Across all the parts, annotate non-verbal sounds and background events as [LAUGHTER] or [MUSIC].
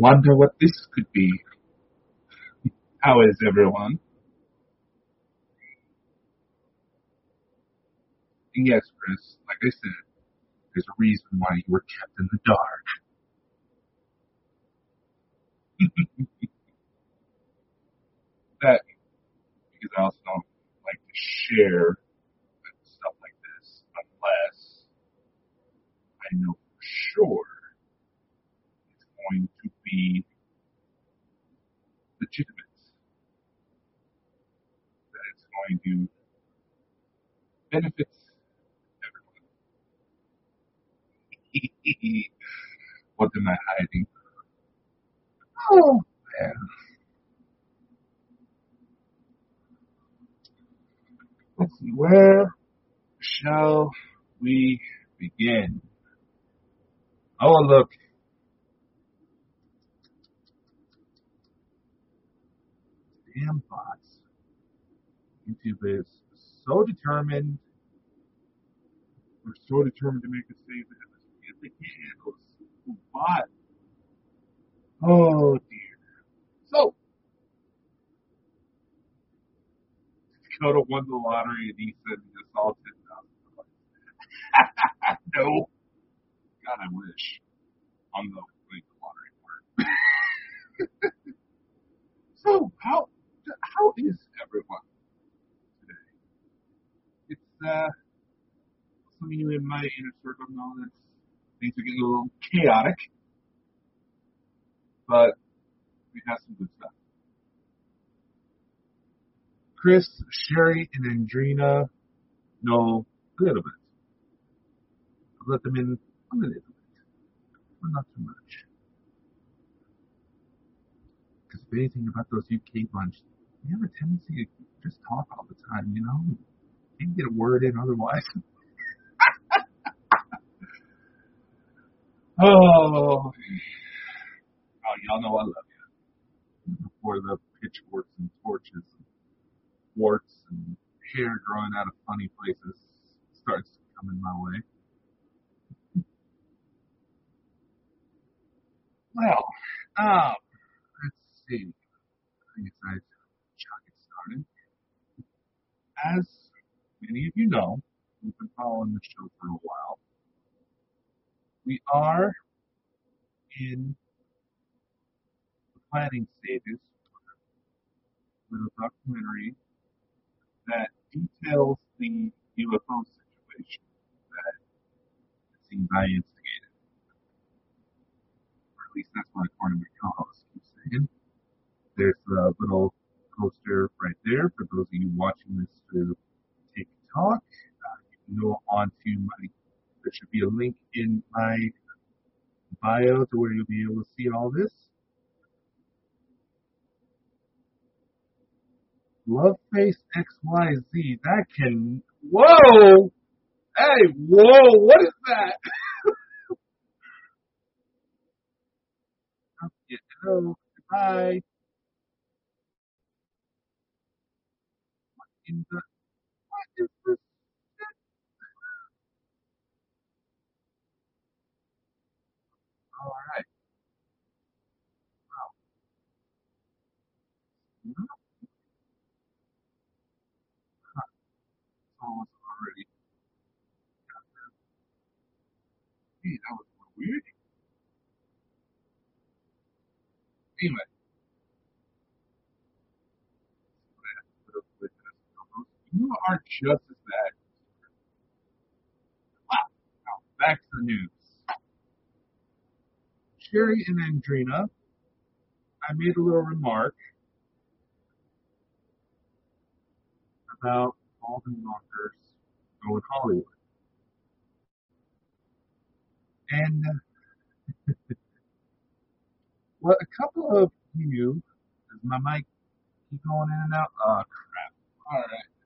Wonder what this could be. How is everyone? And yes, Chris, like I said, there's a reason why you were kept in the dark. [LAUGHS] that because I also don't like to share stuff like this unless I know for sure be legitimate, that it's going to benefit everyone. [LAUGHS] what am I hiding? Oh, man. Let's see, where shall we begin? Oh, look, damn bots. YouTube is so determined, or so determined to make a statement. that if they can't handle a bot. Oh dear. So, [LAUGHS] Dakota won the lottery and he said he assaulted thousand [LAUGHS] No. God, I wish. On the like, lottery part. [LAUGHS] so, how how is everyone today? It's uh some of you in my inner circle know that things are getting a little chaotic, but we have some good stuff. Chris, Sherry, and Andrina know a little bit. I've let them in a little bit, but not too much. Because if anything about those UK bunch, they have a tendency to just talk all the time, you know? Can't get a word in otherwise. [LAUGHS] oh, oh, y'all know I love you. Before the pitchforks and torches, and warts and hair growing out of funny places starts coming my way. [LAUGHS] Well, um, let's see. I guess I started. As many of you know, we've been following the show for a while. We are in the planning stages with a documentary that details the UFO situation that seems I instigated. Or at least that's what according to my co-host keeps saying. There's a little poster right there for those of you watching this through TikTok. Uh, you can go on to my, there should be a link in my bio to where you'll be able to see all this. Loveface XYZ, that can, whoa! Hey, whoa, what is that? [LAUGHS] hello, goodbye. In the, this? Alright, wow. Huh, almost already. Hey, that was weird. Anyway, you are just as bad. Wow. Now, back to the news. Sherry and Andrina, I made a little remark about Alden Walker's going Hollywood. And [LAUGHS] what a couple of you, does my mic keep going in and out? Oh crap. Alright.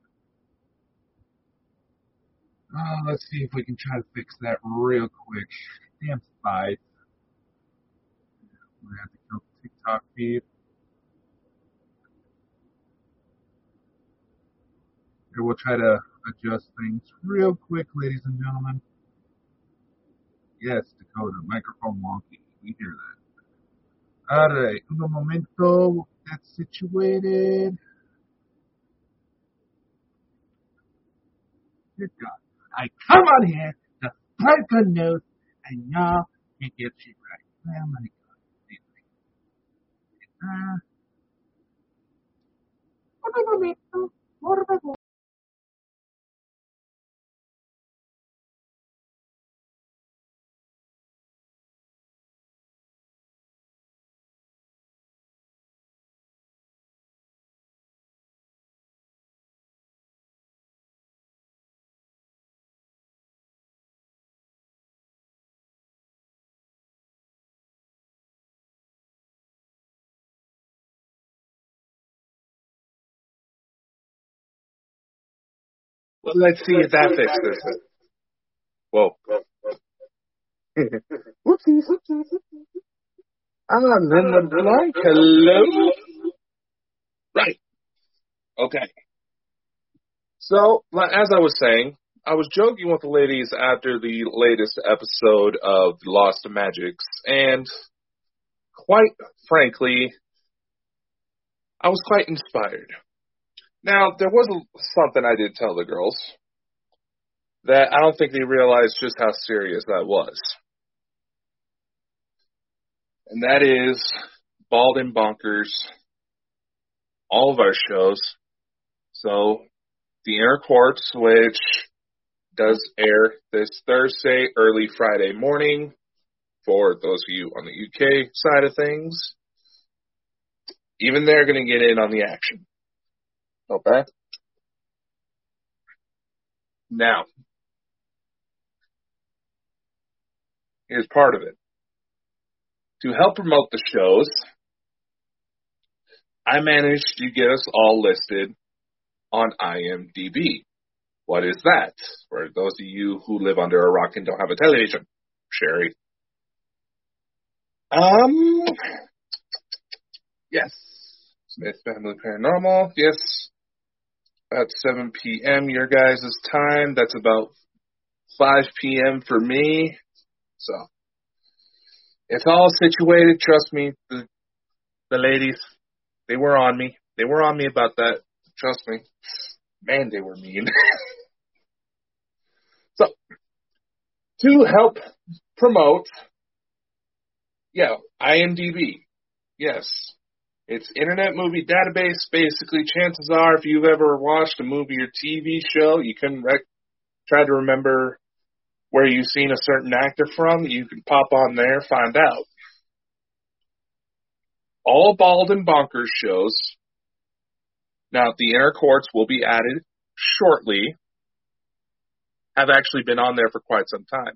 Uh, let's see if we can try to fix that real quick. Damn spies. I'm gonna have to kill the TikTok feed. Here we'll try to adjust things real quick, ladies and gentlemen. Yes, Dakota. Microphone wonky. We hear that. Alright, un momento. That's situated. Good God. I come on here to break good news, and y'all can get shit right. Oh my God. Uh, un momento. Por favor. Well, let's see if that fixes it. Whoa. Whoopsies. I'm in the blank. Hello? Right. Okay. So, as I was saying, I was joking with the ladies after the latest episode of Lost Magics, and quite frankly, I was quite inspired. Now, there was something I did tell the girls that I don't think they realized just how serious that was. And that is Bald and Bonkers, all of our shows. So, The Inner Quartz, which does air this Thursday, early Friday morning, for those of you on the UK side of things. Even they're going to get in on the action. Okay. Now, here's part of it. To help promote the shows, I managed to get us all listed on IMDb. What is that? For those of you who live under a rock and don't have a television, Sherry. Um, yes. Smith Family Paranormal, yes at 7 p.m. your guys' time. That's about 5 p.m. for me. So it's all situated. Trust me, the the ladies, they were on me. They were on me about that. Trust me. Man, they were mean. [LAUGHS] so to help promote, yeah, IMDb. Yes, it's Internet Movie Database. Basically, chances are, if you've ever watched a movie or TV show, you can rec- try to remember where you've seen a certain actor from. You can pop on there, find out. All Bald and Bonkers shows. Now, the Inner courts will be added shortly. Have actually been on there for quite some time.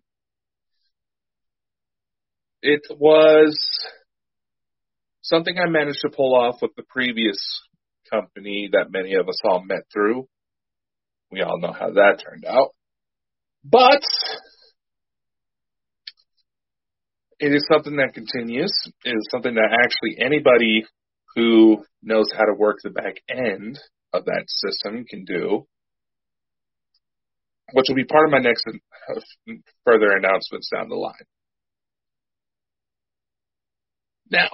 It was something I managed to pull off with the previous company that many of us all met through. We all know how that turned out. But it is something that continues. It is something that actually anybody who knows how to work the back end of that system can do, which will be part of my next further announcements down the line. Now,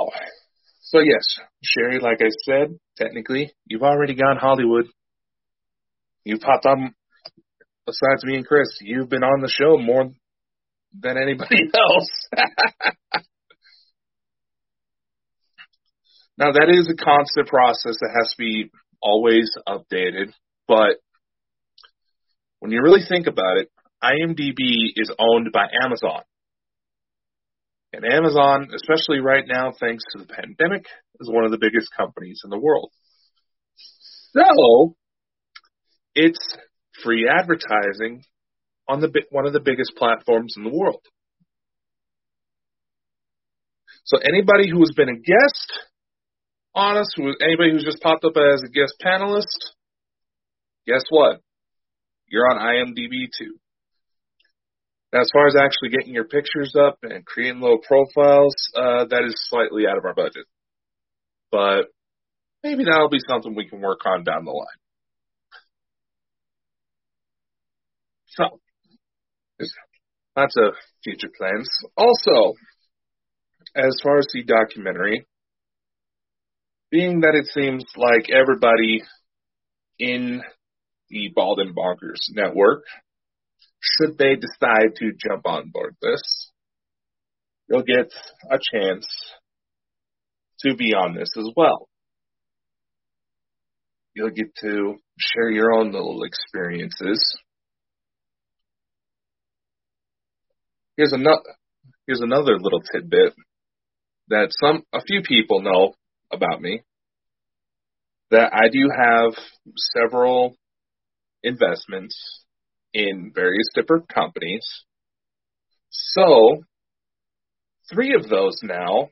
so yes, Sherry, like I said, technically, you've already gone Hollywood. You've popped on, besides me and Chris, you've been on the show more than anybody [LAUGHS] else. now that is a constant process that has to be always updated, but when you really think about it, IMDb is owned by Amazon. And Amazon, especially right now, thanks to the pandemic, is one of the biggest companies in the world. So, it's free advertising on the one of the biggest platforms in the world. So anybody who has been a guest on us, who anybody who's just popped up as a guest panelist, guess what? You're on IMDb too. As far as actually getting your pictures up and creating little profiles, uh, that is slightly out of our budget. But maybe that'll be something we can work on down the line. So, lots of future plans. Also, as far as the documentary, being that it seems like everybody in the Bald and Bonkers network, should they decide to jump on board this, you'll get a chance to be on this as well. You'll get to share your own little experiences. Here's another here's another little tidbit that some a few people know about me that I do have several investments in various different companies. So, three of those now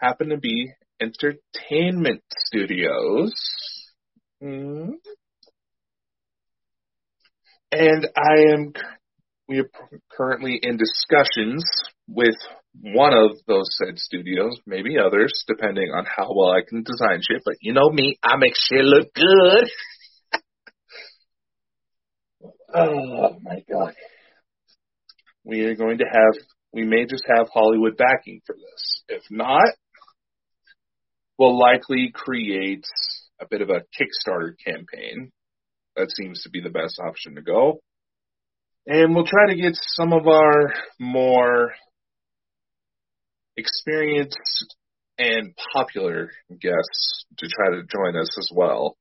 happen to be entertainment studios. Mm. And I am, we are currently in discussions with one of those said studios, maybe others, depending on how well I can design shit. But you know me, I make shit look good. Oh my god. We are going to have, we may just have Hollywood backing for this. If not, we'll likely create a bit of a Kickstarter campaign. That seems to be the best option to go. And we'll try to get some of our more experienced and popular guests to try to join us as well.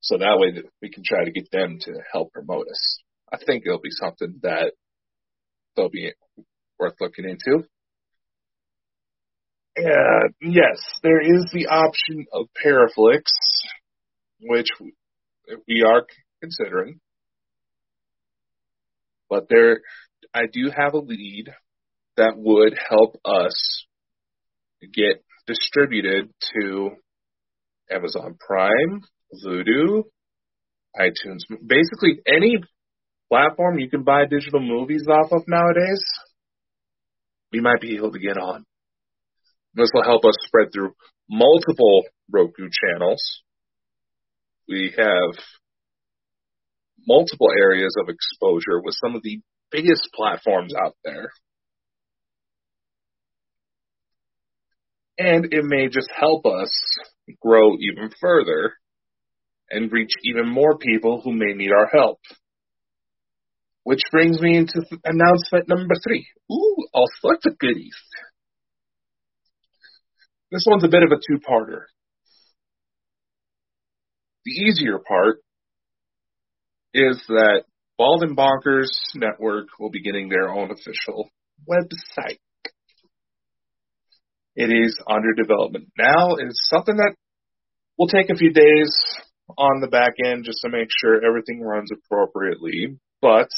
So that way we can try to get them to help promote us. I think it'll be something that they'll be worth looking into. Uh, yes, there is the option of Paraflix, which we are considering. But there, I do have a lead that would help us get distributed to Amazon Prime, Vudu, iTunes, basically any platform you can buy digital movies off of nowadays, we might be able to get on. This will help us spread through multiple Roku channels. We have multiple areas of exposure with some of the biggest platforms out there. And it may just help us grow even further and reach even more people who may need our help. Which brings me into announcement number three. Ooh, all sorts of goodies. This one's a bit of a two-parter. The easier part is that Bald and Bonkers Network will be getting their own official website. It is under development now. It's something that will take a few days on the back end just to make sure everything runs appropriately. But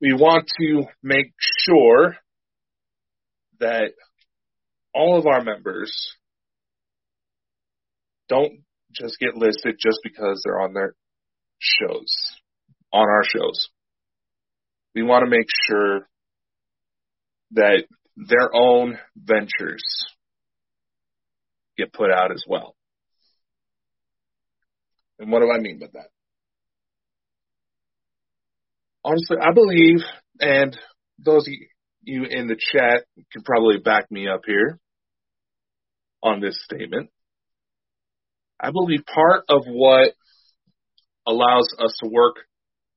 we want to make sure that all of our members don't just get listed just because they're on their shows, on our shows. We want to make sure that their own ventures get put out as well. And what do I mean by that? Honestly, I believe, and those of you in the chat can probably back me up here on this statement. I believe part of what allows us to work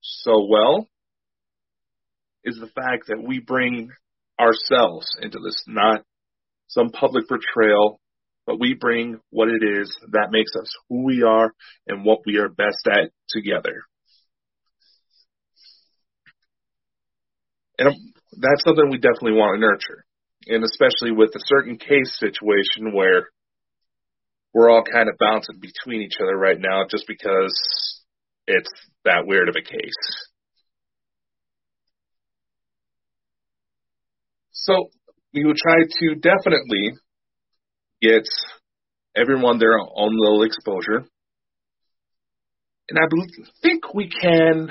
so well is the fact that we bring ourselves into this, not some public portrayal, but we bring what it is that makes us who we are and what we are best at together. And that's something we definitely want to nurture. And especially with a certain case situation where we're all kind of bouncing between each other right now just because it's that weird of a case. So we will try to definitely get everyone their own little exposure. And I think we can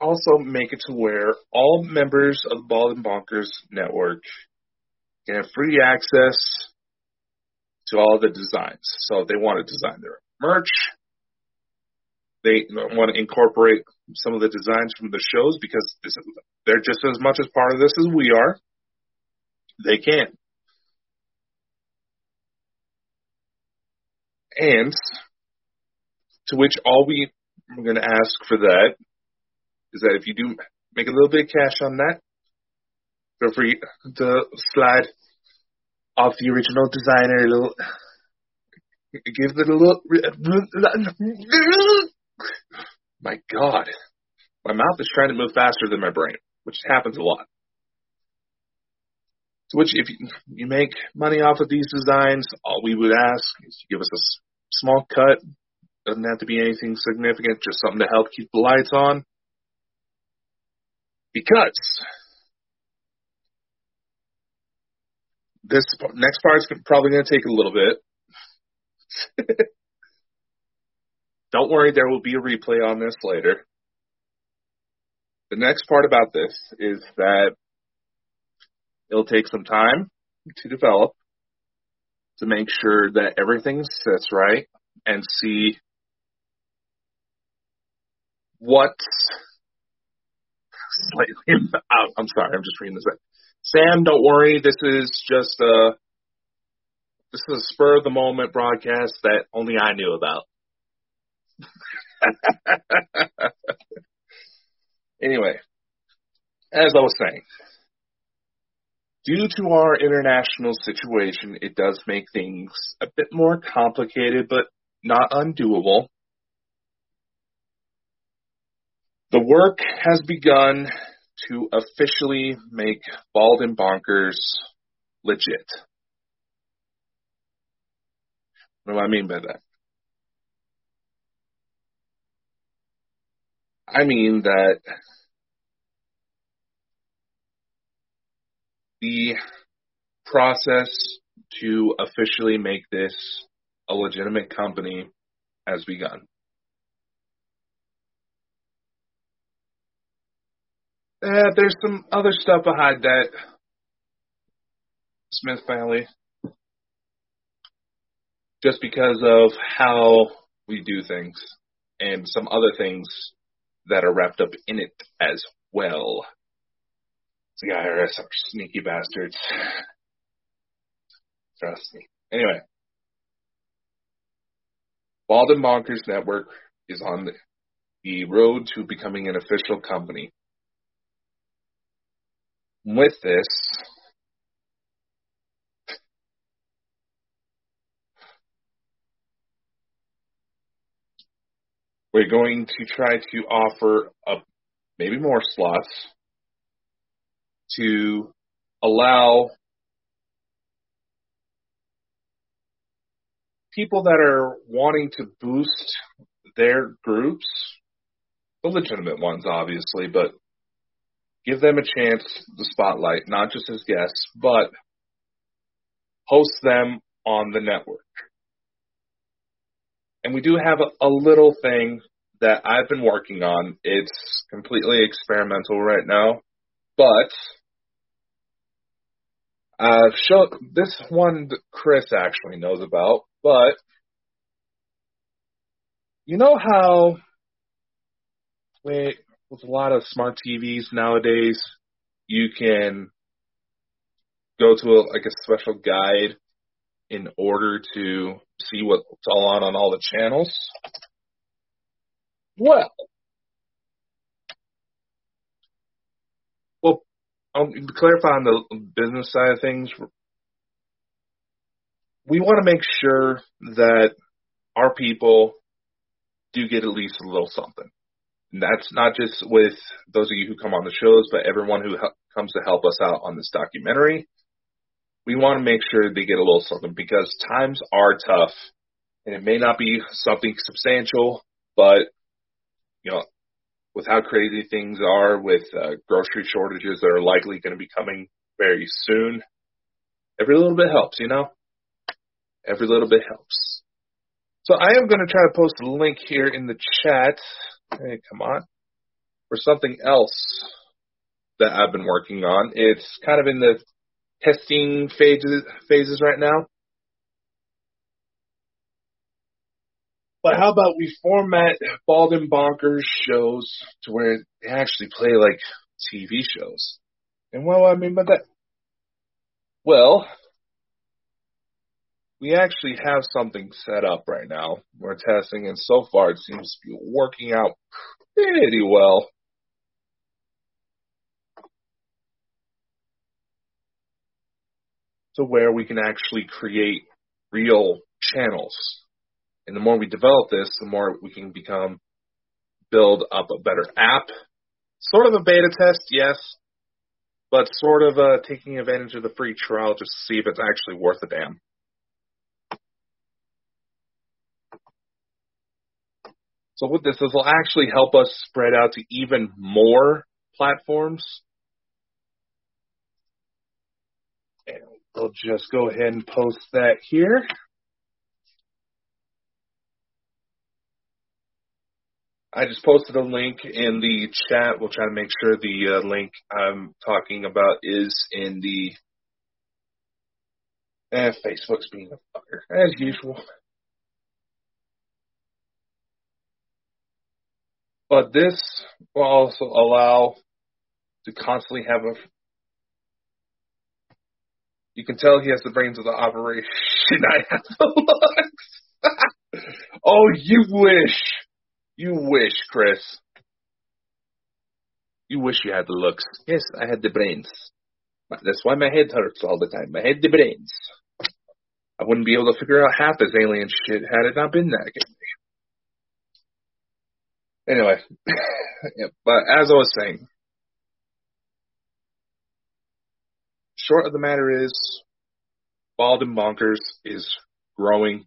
also make it to where all members of the Bald and Bonkers network can have free access to all the designs. So if they want to design their merch, they want to incorporate some of the designs from the shows because they're just as much as part of this as we are. They can. And to which all we are going to ask for that is that if you do make a little bit of cash on that, feel free to slide off the original designer a little, give it a little. My God, my mouth is trying to move faster than my brain, which happens a lot. To which, if you, you make money off of these designs, all we would ask is you give us a small cut. Doesn't have to be anything significant, just something to help keep the lights on. Because this next part is probably going to take a little bit. [LAUGHS] Don't worry, there will be a replay on this later. The next part about this is that it'll take some time to develop to make sure that everything sits right and see what's slightly out. [LAUGHS] I'm sorry, I'm just reading this. Sam, don't worry, this is just a this is a spur of the moment broadcast that only I knew about. [LAUGHS] anyway, as I was saying, due to our international situation, it does make things a bit more complicated, but not undoable. The work has begun to officially make Bald and Bonkers legit. What do I mean by that? I mean that the process to officially make this a legitimate company has begun. Uh, there's some other stuff behind that, Smith family, just because of how we do things and some other things that are wrapped up in it as well. The IRS are sneaky bastards. [LAUGHS] Trust me. Anyway, Bald and Bonkers Network is on the, the road to becoming an official company. With this, we're going to try to offer up maybe more slots to allow people that are wanting to boost their groups, the legitimate ones, obviously, but give them a chance the spotlight, not just as guests, but host them on the network. And we do have a, a little thing that I've been working on. It's completely experimental right now, but uh, show this one Chris actually knows about, but you know how wait, with a lot of smart TVs nowadays, you can go to a, like a special guide in order to see what's all on on all the channels. Well, um, to clarify on the business side of things, we want to make sure that our people do get at least a little something. And that's not just with those of you who come on the shows, but everyone who comes to help us out on this documentary. We want to make sure they get a little something because times are tough and it may not be something substantial, but you know, with how crazy things are with uh, grocery shortages that are likely going to be coming very soon, every little bit helps, you know? Every little bit helps. So I am going to try to post a link here in the chat. Hey, come on. For something else that I've been working on. It's kind of in the testing phases phases right now. But how about we format Bald and Bonkers shows to where they actually play like TV shows? And what do I mean by that? Well, we actually have something set up right now. We're testing, and so far it seems to be working out pretty well. To where we can actually create real channels. And the more we develop this, the more we can become, build up a better app. Sort of a beta test, yes, but sort of uh, taking advantage of the free trial just to see if it's actually worth a damn. So with this, this will actually help us spread out to even more platforms. And we'll just go ahead and post that here. I just posted a link in the chat. We'll try to make sure the uh, link I'm talking about is in the. Eh, Facebook's being a fucker, as usual. But this will also allow to constantly have a. You can tell he has the brains of the operation. [LAUGHS] I have the looks. [LAUGHS] oh, you wish. You wish, Chris. You wish you had the looks. Yes, I had the brains. That's why my head hurts all the time. I had the brains. I wouldn't be able to figure out half this alien shit had it not been that. Anyway, [LAUGHS] yeah, but as I was saying, short of the matter is, Bald and Bonkers is growing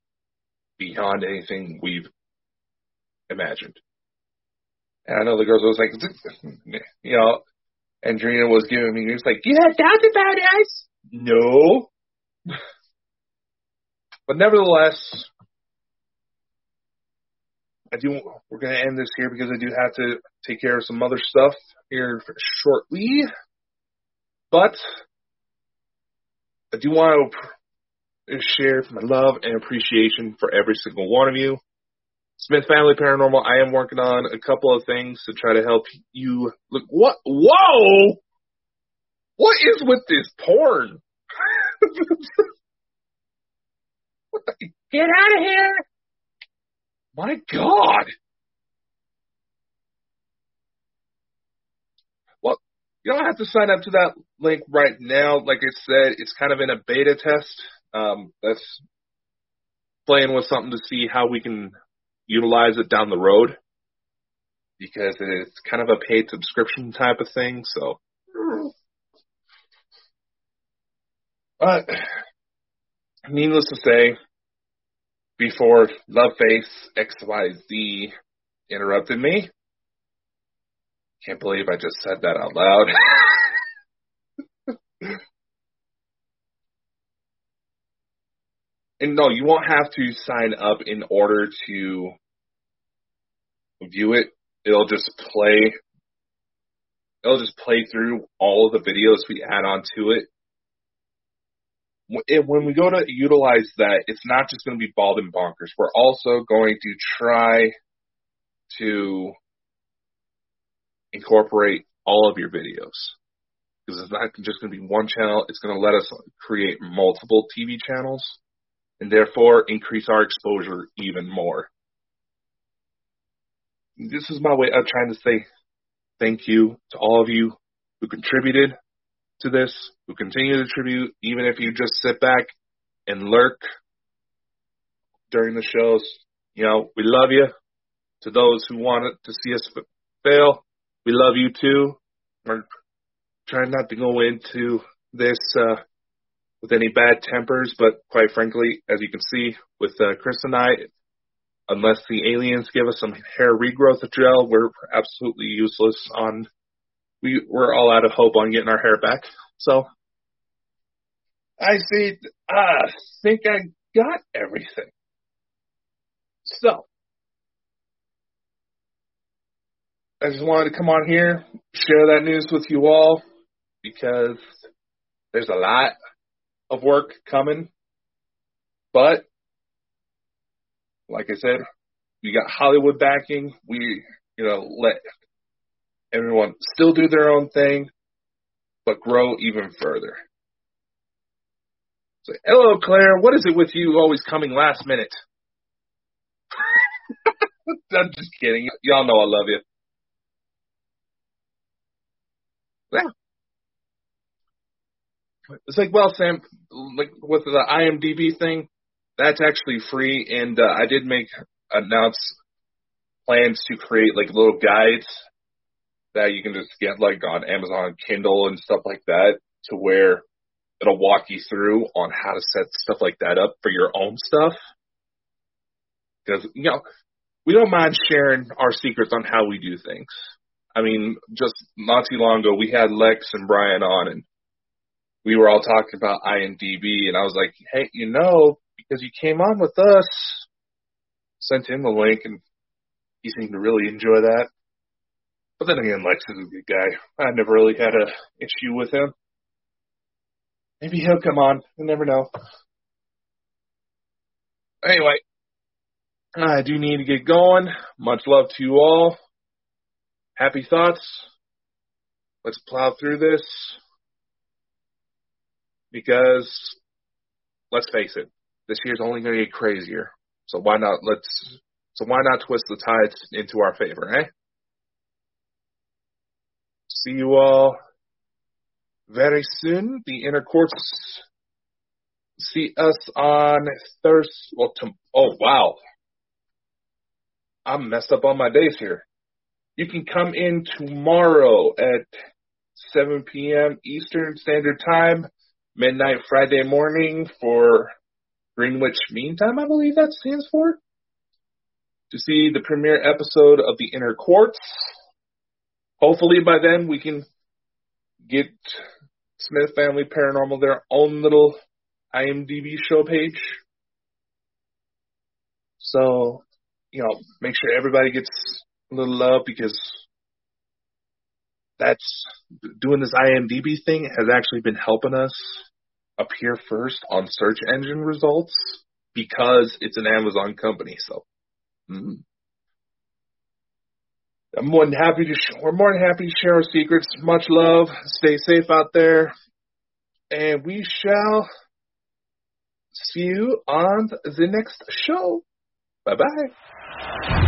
beyond anything we've imagined. And I know the girls was like, you know, Andrina was giving me, he was like, you have doubts about us? No. [LAUGHS] but nevertheless, I do. We're going to end this here because I do have to take care of some other stuff here shortly. But I do want to share my love and appreciation for every single one of you. Smith Family Paranormal. I am working on a couple of things to try to help you. Look, what? Whoa! What is with this porn? [LAUGHS] Get out of here! My God. Well, you don't have to sign up to that link right now. Like I said, it's kind of in a beta test. Um, that's playing with something to see how we can utilize it down the road because it's kind of a paid subscription type of thing. So, but needless to say, before Loveface XYZ interrupted me. Can't believe I just said that out loud. [LAUGHS] and no, you won't have to sign up in order to view it. It'll just play. It'll just play through all of the videos we add on to it when we go to utilize that, it's not just going to be bald and bonkers. We're also going to try to incorporate all of your videos because it's not just going to be one channel. It's going to let us create multiple TV channels and therefore increase our exposure even more. This is my way of trying to say thank you to all of you who contributed to this, who continue to contribute, even if you just sit back and lurk during the shows. You know, we love you. To those who wanted to see us fail, we love you too. We're trying not to go into this uh, with any bad tempers, but quite frankly, as you can see with uh, Chris and I, unless the aliens give us some hair regrowth gel, we're absolutely useless on we we're all out of hope on getting our hair back. So I see. I think I got everything. So I just wanted to come on here, share that news with you all because there's a lot of work coming. But like I said, we got Hollywood backing. We, you know, let everyone still do their own thing, but grow even further. So, hello, Claire. What is it with you always coming last minute? [LAUGHS] I'm just kidding. Y'all know I love you. Yeah. It's like, well, Sam, like with the IMDb thing, that's actually free, and uh, I did make announce plans to create like little guides that you can just get like on Amazon Kindle and stuff like that, to where it'll walk you through on how to set stuff like that up for your own stuff. Because you know, we don't mind sharing our secrets on how we do things. I mean, just not too long ago, we had Lex and Brian on, and we were all talking about IMDb, and I was like, hey, you know, because you came on with us, sent him the link, and he seemed to really enjoy that. But then again, Lex is a good guy. I never really had a issue with him. Maybe he'll come on. You never know. Anyway, I do need to get going. Much love to you all. Happy thoughts. Let's plow through this. Because, let's face it, this year's only going to get crazier. So why not, let's, so why not twist the tides into our favor, eh? See you all very soon. The inner courts see us on Thursday. Well, oh wow, I'm messed up on my days here. You can come in tomorrow at 7 p.m. Eastern Standard Time, midnight Friday morning for Greenwich Mean Time, I believe that stands for, to see the premiere episode of The Inner Courts. Hopefully by then we can get Smith Family Paranormal their own little IMDb show page. So you know, make sure everybody gets a little love because that's doing this IMDb thing has actually been helping us appear first on search engine results because it's an Amazon company. So, mm-hmm. I'm more than happy to. Sh- we're more than happy to share our secrets. Much love. Stay safe out there, and we shall see you on the next show. Bye bye.